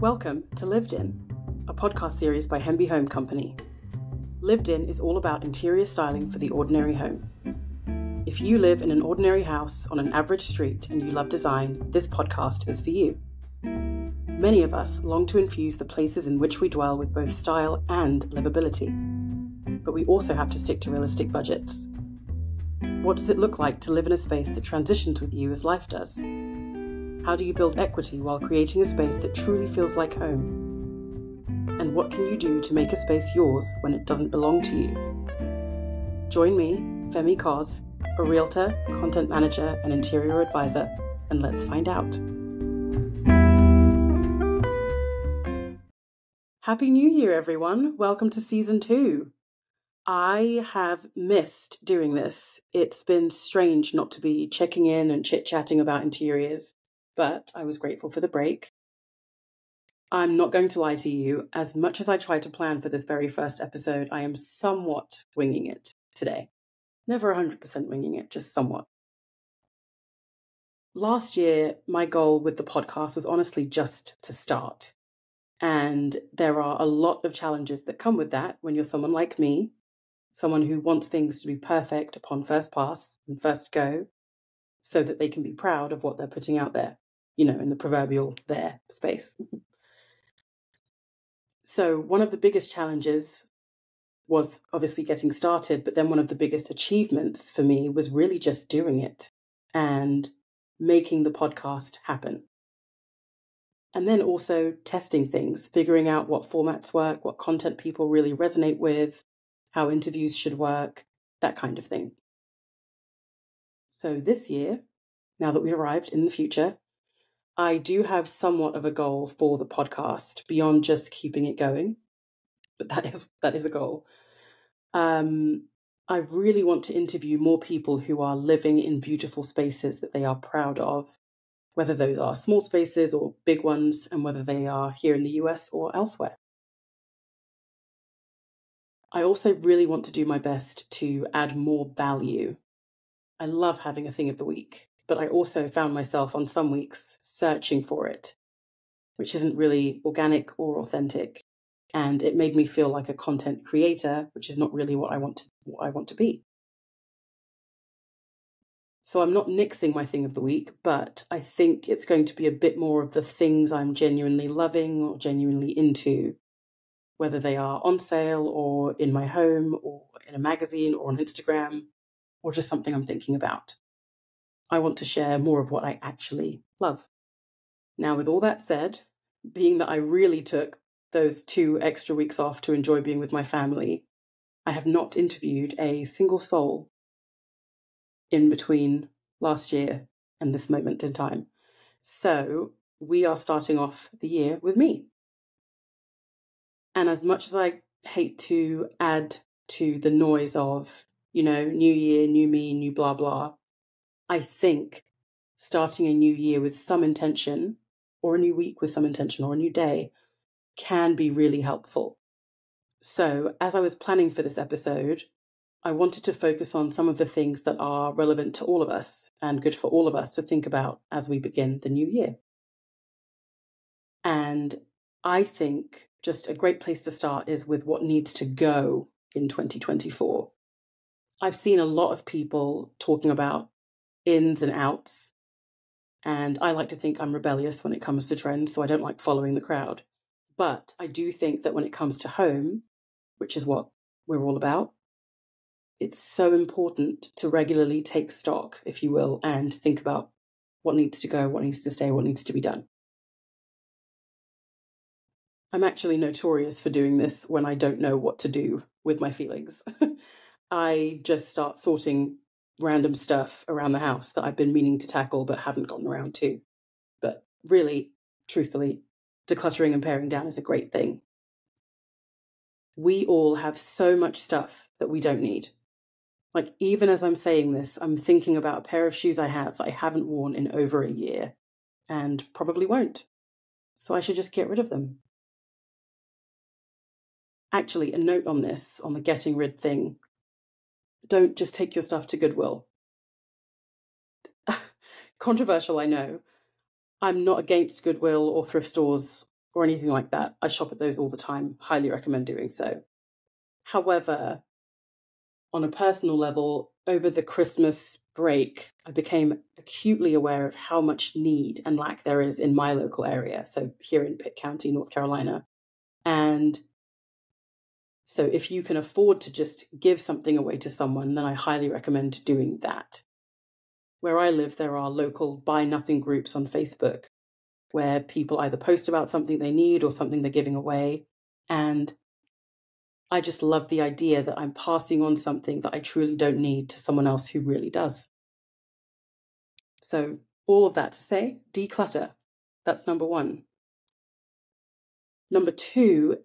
Welcome to Lived In, a podcast series by Hemby Home Company. Lived In is all about interior styling for the ordinary home. If you live in an ordinary house on an average street and you love design, this podcast is for you. Many of us long to infuse the places in which we dwell with both style and livability. But we also have to stick to realistic budgets. What does it look like to live in a space that transitions with you as life does? How do you build equity while creating a space that truly feels like home? And what can you do to make a space yours when it doesn't belong to you? Join me, Femi Koz, a realtor, content manager, and interior advisor, and let's find out. Happy New Year, everyone. Welcome to season two. I have missed doing this. It's been strange not to be checking in and chit chatting about interiors but I was grateful for the break. I'm not going to lie to you, as much as I try to plan for this very first episode, I am somewhat winging it today. Never 100% winging it, just somewhat. Last year, my goal with the podcast was honestly just to start. And there are a lot of challenges that come with that when you're someone like me, someone who wants things to be perfect upon first pass and first go, so that they can be proud of what they're putting out there, you know, in the proverbial there space. so, one of the biggest challenges was obviously getting started, but then one of the biggest achievements for me was really just doing it and making the podcast happen. And then also testing things, figuring out what formats work, what content people really resonate with, how interviews should work, that kind of thing. So this year, now that we've arrived in the future, I do have somewhat of a goal for the podcast beyond just keeping it going. But that is that is a goal. Um, I really want to interview more people who are living in beautiful spaces that they are proud of, whether those are small spaces or big ones, and whether they are here in the US or elsewhere. I also really want to do my best to add more value I love having a thing of the week, but I also found myself on some weeks searching for it, which isn't really organic or authentic. And it made me feel like a content creator, which is not really what I want to, what I want to be. So I'm not nixing my thing of the week, but I think it's going to be a bit more of the things I'm genuinely loving or genuinely into, whether they are on sale or in my home or in a magazine or on Instagram or just something I'm thinking about. I want to share more of what I actually love. Now, with all that said, being that I really took those two extra weeks off to enjoy being with my family, I have not interviewed a single soul in between last year and this moment in time. So we are starting off the year with me. And as much as I hate to add to the noise of you know, new year, new me, new blah, blah. I think starting a new year with some intention, or a new week with some intention, or a new day can be really helpful. So, as I was planning for this episode, I wanted to focus on some of the things that are relevant to all of us and good for all of us to think about as we begin the new year. And I think just a great place to start is with what needs to go in 2024. I've seen a lot of people talking about ins and outs. And I like to think I'm rebellious when it comes to trends, so I don't like following the crowd. But I do think that when it comes to home, which is what we're all about, it's so important to regularly take stock, if you will, and think about what needs to go, what needs to stay, what needs to be done. I'm actually notorious for doing this when I don't know what to do with my feelings. I just start sorting random stuff around the house that I've been meaning to tackle but haven't gotten around to. But really, truthfully, decluttering and paring down is a great thing. We all have so much stuff that we don't need. Like, even as I'm saying this, I'm thinking about a pair of shoes I have that I haven't worn in over a year and probably won't. So I should just get rid of them. Actually, a note on this, on the getting rid thing, don't just take your stuff to Goodwill. Controversial, I know. I'm not against Goodwill or thrift stores or anything like that. I shop at those all the time. Highly recommend doing so. However, on a personal level, over the Christmas break, I became acutely aware of how much need and lack there is in my local area. So, here in Pitt County, North Carolina. And so, if you can afford to just give something away to someone, then I highly recommend doing that. Where I live, there are local buy nothing groups on Facebook where people either post about something they need or something they're giving away. And I just love the idea that I'm passing on something that I truly don't need to someone else who really does. So, all of that to say, declutter. That's number one. Number two,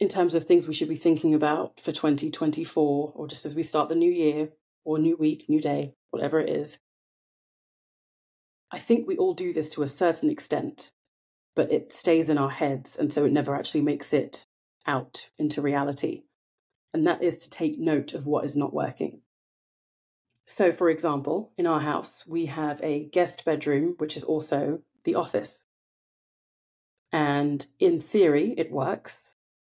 in terms of things we should be thinking about for 2024, or just as we start the new year, or new week, new day, whatever it is, I think we all do this to a certain extent, but it stays in our heads, and so it never actually makes it out into reality. And that is to take note of what is not working. So, for example, in our house, we have a guest bedroom, which is also the office. And in theory, it works.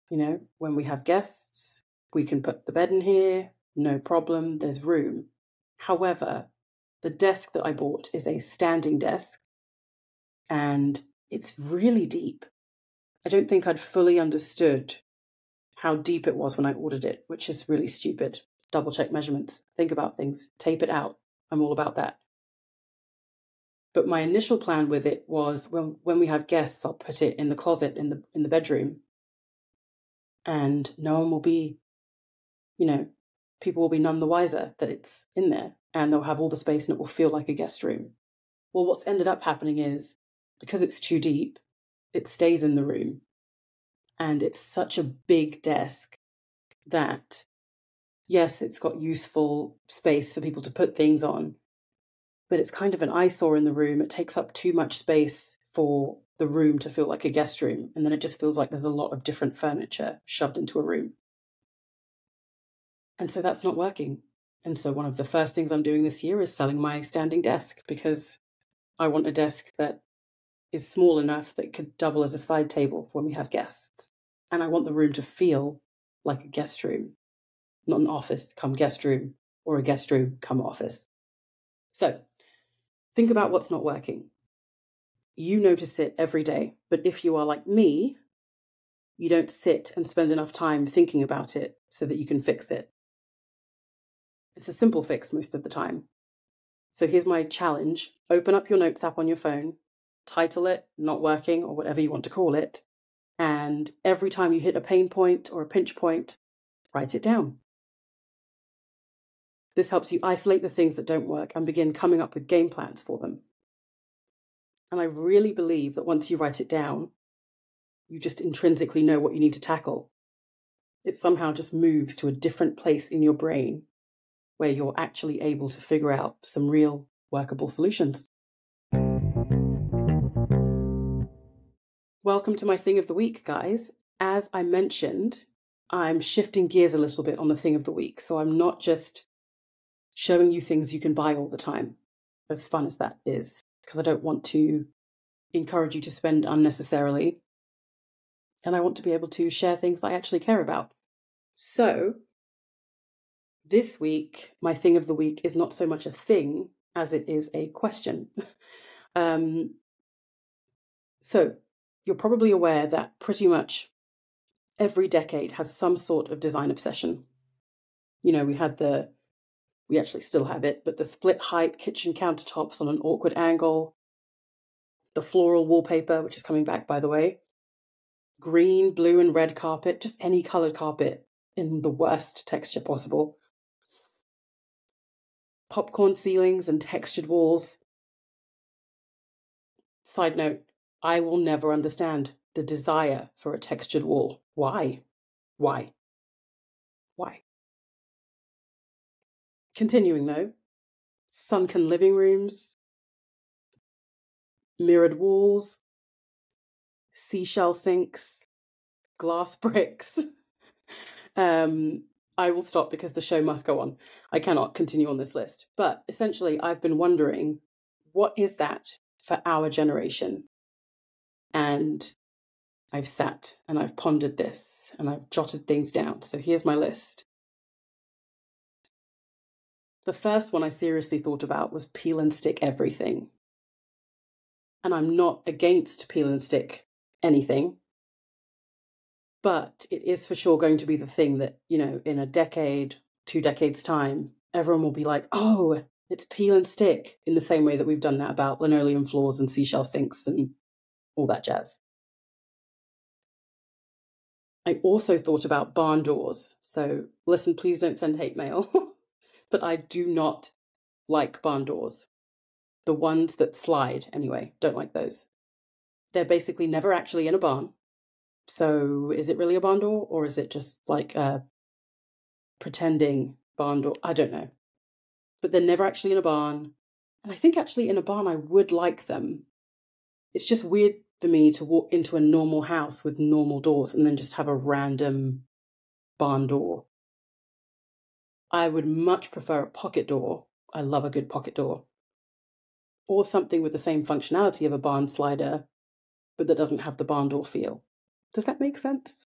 You know, when we have guests, we can put the bed in here, no problem, there's room. However, the desk that I bought is a standing desk and it's really deep. I don't think I'd fully understood how deep it was when I ordered it, which is really stupid. Double check measurements, think about things, tape it out. I'm all about that. But my initial plan with it was when when we have guests, I'll put it in the closet in the in the bedroom. And no one will be, you know, people will be none the wiser that it's in there and they'll have all the space and it will feel like a guest room. Well, what's ended up happening is because it's too deep, it stays in the room. And it's such a big desk that, yes, it's got useful space for people to put things on, but it's kind of an eyesore in the room. It takes up too much space for the room to feel like a guest room. And then it just feels like there's a lot of different furniture shoved into a room. And so that's not working. And so one of the first things I'm doing this year is selling my standing desk because I want a desk that is small enough that could double as a side table when we have guests. And I want the room to feel like a guest room, not an office come guest room or a guest room come office. So think about what's not working. You notice it every day, but if you are like me, you don't sit and spend enough time thinking about it so that you can fix it. It's a simple fix most of the time. So here's my challenge open up your notes app on your phone, title it not working or whatever you want to call it, and every time you hit a pain point or a pinch point, write it down. This helps you isolate the things that don't work and begin coming up with game plans for them. And I really believe that once you write it down, you just intrinsically know what you need to tackle. It somehow just moves to a different place in your brain where you're actually able to figure out some real workable solutions. Welcome to my thing of the week, guys. As I mentioned, I'm shifting gears a little bit on the thing of the week. So I'm not just showing you things you can buy all the time, as fun as that is, because I don't want to encourage you to spend unnecessarily. And I want to be able to share things that I actually care about. So this week, my thing of the week is not so much a thing as it is a question. um, so, you're probably aware that pretty much every decade has some sort of design obsession. You know, we had the, we actually still have it, but the split height kitchen countertops on an awkward angle, the floral wallpaper, which is coming back, by the way, green, blue, and red carpet, just any colored carpet in the worst texture possible popcorn ceilings and textured walls. Side note, I will never understand the desire for a textured wall. Why? Why? Why? Continuing though, sunken living rooms, mirrored walls, seashell sinks, glass bricks, um, I will stop because the show must go on. I cannot continue on this list. But essentially, I've been wondering what is that for our generation? And I've sat and I've pondered this and I've jotted things down. So here's my list. The first one I seriously thought about was peel and stick everything. And I'm not against peel and stick anything, but it is for sure going to be the thing that, you know, in a decade, two decades' time, everyone will be like, oh, it's peel and stick, in the same way that we've done that about linoleum floors and seashell sinks and all that jazz. I also thought about barn doors. So, listen, please don't send hate mail, but I do not like barn doors. The ones that slide, anyway, don't like those. They're basically never actually in a barn. So, is it really a barn door or is it just like a pretending barn door? I don't know. But they're never actually in a barn. And I think actually in a barn I would like them. It's just weird for me to walk into a normal house with normal doors and then just have a random barn door. I would much prefer a pocket door. I love a good pocket door. Or something with the same functionality of a barn slider, but that doesn't have the barn door feel. Does that make sense?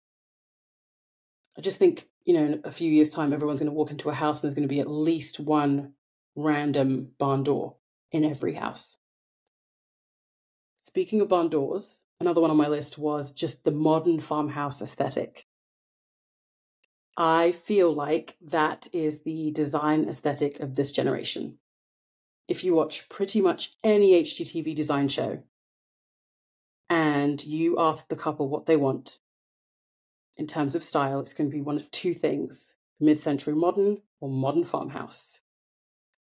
I just think, you know, in a few years' time, everyone's going to walk into a house and there's going to be at least one random barn door in every house. Speaking of barn doors, another one on my list was just the modern farmhouse aesthetic. I feel like that is the design aesthetic of this generation. If you watch pretty much any HGTV design show and you ask the couple what they want in terms of style, it's going to be one of two things mid century modern or modern farmhouse.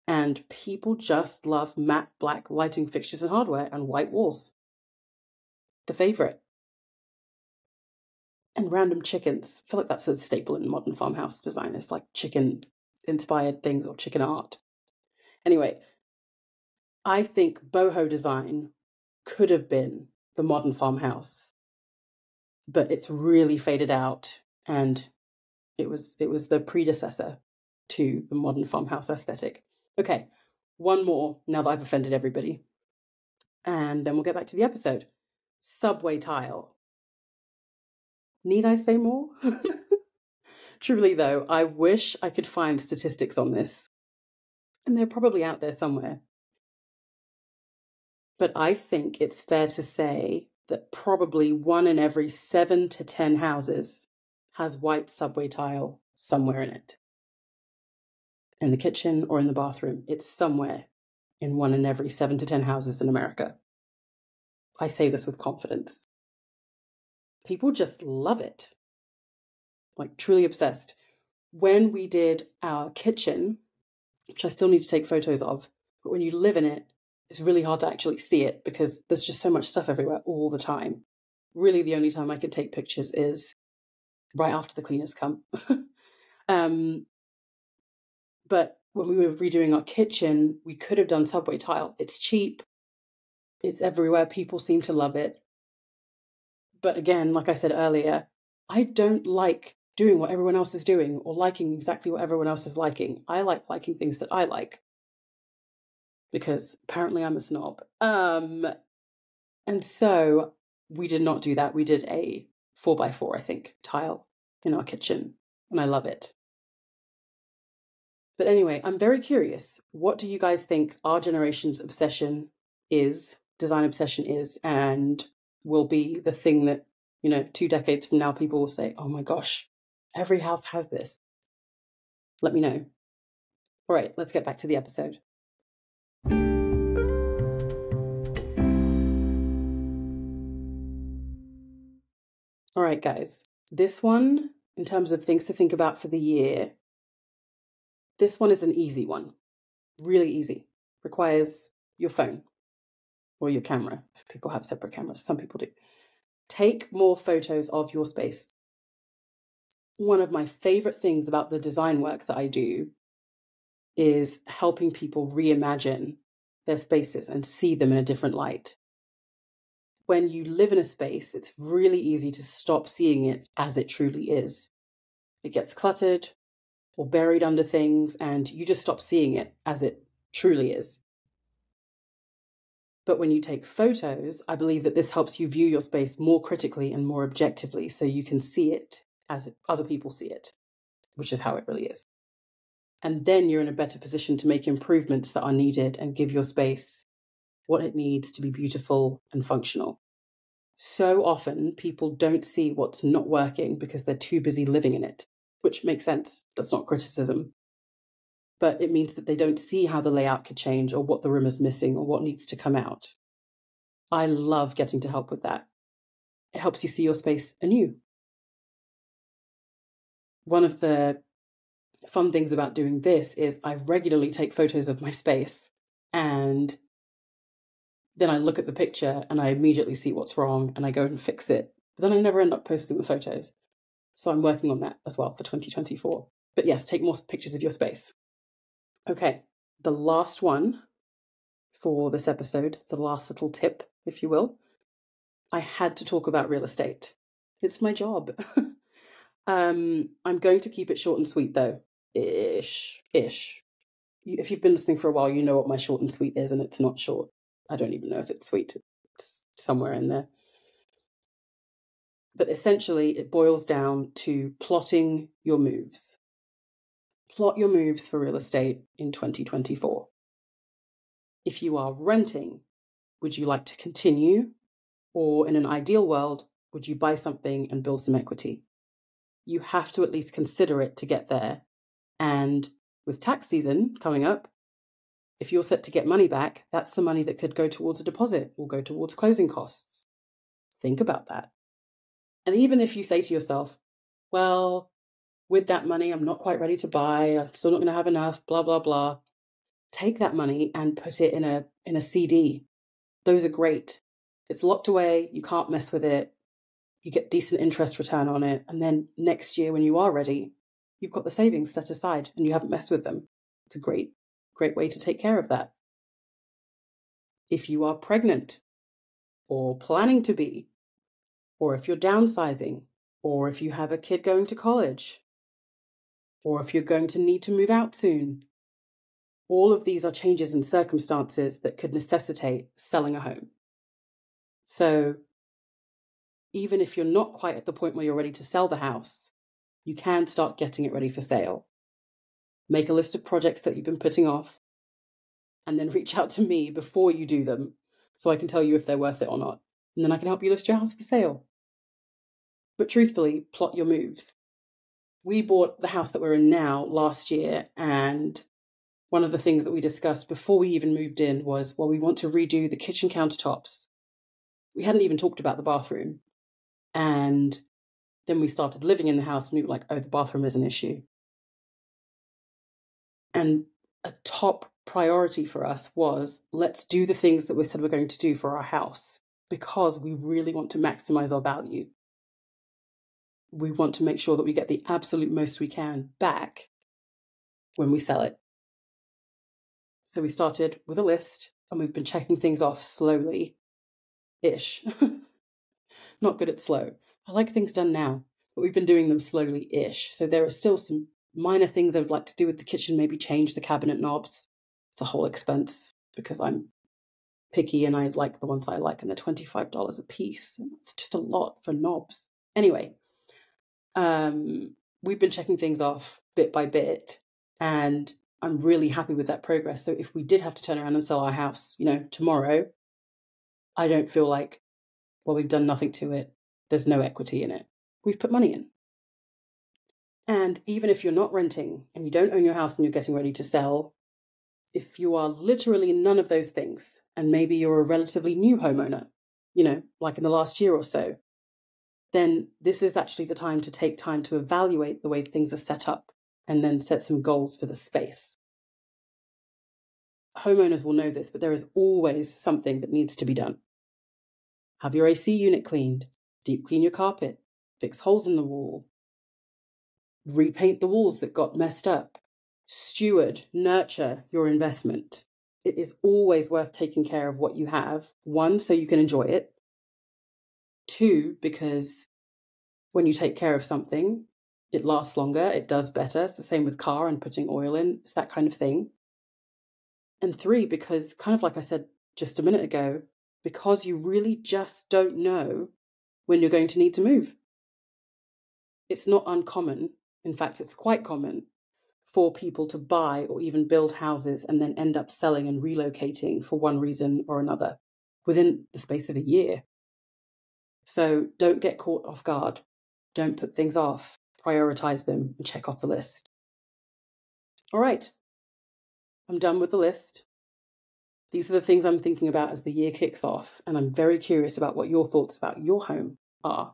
And people just love matte black lighting fixtures and hardware and white walls. The favourite. And random chickens. I feel like that's a staple in modern farmhouse design. It's like chicken inspired things or chicken art. Anyway, I think boho design could have been the modern farmhouse, but it's really faded out and it was it was the predecessor to the modern farmhouse aesthetic. Okay, one more now that I've offended everybody. And then we'll get back to the episode. Subway tile. Need I say more? Truly, though, I wish I could find statistics on this. And they're probably out there somewhere. But I think it's fair to say that probably one in every seven to 10 houses has white subway tile somewhere in it in the kitchen or in the bathroom. It's somewhere in one in every seven to 10 houses in America. I say this with confidence. People just love it. Like, truly obsessed. When we did our kitchen, which I still need to take photos of, but when you live in it, it's really hard to actually see it because there's just so much stuff everywhere all the time. Really, the only time I could take pictures is right after the cleaners come. um, but when we were redoing our kitchen, we could have done subway tile. It's cheap, it's everywhere. People seem to love it. But again, like I said earlier, I don't like doing what everyone else is doing or liking exactly what everyone else is liking. I like liking things that I like because apparently I'm a snob. Um, and so we did not do that. We did a four by four, I think, tile in our kitchen, and I love it. But anyway, I'm very curious. What do you guys think our generation's obsession is, design obsession is, and will be the thing that, you know, two decades from now, people will say, oh my gosh, every house has this. Let me know. All right, let's get back to the episode. All right, guys. This one, in terms of things to think about for the year, this one is an easy one, really easy. Requires your phone or your camera, if people have separate cameras. Some people do. Take more photos of your space. One of my favorite things about the design work that I do is helping people reimagine their spaces and see them in a different light. When you live in a space, it's really easy to stop seeing it as it truly is. It gets cluttered, or buried under things, and you just stop seeing it as it truly is. But when you take photos, I believe that this helps you view your space more critically and more objectively so you can see it as other people see it, which is how it really is. And then you're in a better position to make improvements that are needed and give your space what it needs to be beautiful and functional. So often, people don't see what's not working because they're too busy living in it, which makes sense. That's not criticism. But it means that they don't see how the layout could change or what the room is missing or what needs to come out. I love getting to help with that. It helps you see your space anew. One of the fun things about doing this is I regularly take photos of my space and then I look at the picture and I immediately see what's wrong and I go and fix it. But then I never end up posting the photos. So I'm working on that as well for 2024. But yes, take more pictures of your space. Okay, the last one for this episode, the last little tip, if you will. I had to talk about real estate. It's my job. um, I'm going to keep it short and sweet though ish, ish. If you've been listening for a while, you know what my short and sweet is, and it's not short. I don't even know if it's sweet. It's somewhere in there. But essentially, it boils down to plotting your moves. Plot your moves for real estate in 2024. If you are renting, would you like to continue? Or in an ideal world, would you buy something and build some equity? You have to at least consider it to get there and with tax season coming up, if you're set to get money back, that's the money that could go towards a deposit or go towards closing costs. Think about that. And even if you say to yourself, well, with that money, I'm not quite ready to buy, I'm still not going to have enough, blah, blah, blah. Take that money and put it in a in a CD. Those are great. It's locked away, you can't mess with it. You get decent interest return on it. And then next year when you are ready, you've got the savings set aside and you haven't messed with them. It's a great, great way to take care of that. If you are pregnant or planning to be, or if you're downsizing, or if you have a kid going to college, or if you're going to need to move out soon, all of these are changes in circumstances that could necessitate selling a home. So, even if you're not quite at the point where you're ready to sell the house, you can start getting it ready for sale. Make a list of projects that you've been putting off, and then reach out to me before you do them so I can tell you if they're worth it or not. And then I can help you list your house for sale. But truthfully, plot your moves. We bought the house that we're in now last year, and one of the things that we discussed before we even moved in was well, we want to redo the kitchen countertops. We hadn't even talked about the bathroom. And then we started living in the house and we were like, oh, the bathroom is an issue. And a top priority for us was let's do the things that we said we're going to do for our house because we really want to maximize our value. We want to make sure that we get the absolute most we can back when we sell it. So we started with a list and we've been checking things off slowly ish. Not good at slow. I like things done now, but we've been doing them slowly ish. So there are still some minor things I would like to do with the kitchen, maybe change the cabinet knobs. It's a whole expense because I'm picky and I like the ones I like, and they're $25 a piece. And it's just a lot for knobs. Anyway, um, we've been checking things off bit by bit, and I'm really happy with that progress. So if we did have to turn around and sell our house, you know, tomorrow, I don't feel like, well, we've done nothing to it there's no equity in it. We've put money in. And even if you're not renting and you don't own your house and you're getting ready to sell, if you are literally none of those things, and maybe you're a relatively new homeowner, you know, like in the last year or so, then this is actually the time to take time to evaluate the way things are set up and then set some goals for the space. Homeowners will know this, but there is always something that needs to be done. Have your AC unit cleaned, deep clean your carpet, fix holes in the wall, repaint the walls that got messed up, steward, nurture your investment. It is always worth taking care of what you have. One, so you can enjoy it. Two, because when you take care of something, it lasts longer, it does better. It's the same with car and putting oil in, it's that kind of thing. And three, because kind of like I said just a minute ago because you really just don't know when you're going to need to move. It's not uncommon, in fact, it's quite common for people to buy or even build houses and then end up selling and relocating for one reason or another within the space of a year. So don't get caught off guard. Don't put things off. Prioritize them and check off the list. All right, I'm done with the list. These are the things I'm thinking about as the year kicks off, and I'm very curious about what your thoughts about your home are.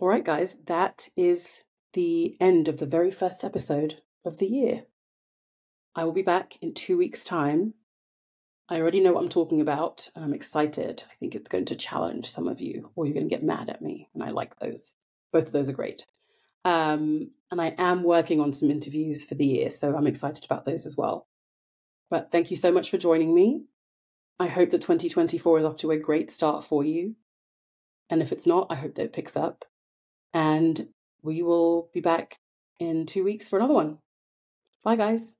All right, guys, that is the end of the very first episode of the year. I will be back in two weeks' time. I already know what I'm talking about, and I'm excited. I think it's going to challenge some of you, or you're going to get mad at me, and I like those. Both of those are great. Um, and I am working on some interviews for the year, so I'm excited about those as well. But thank you so much for joining me. I hope that 2024 is off to a great start for you. And if it's not, I hope that it picks up. And we will be back in two weeks for another one. Bye, guys.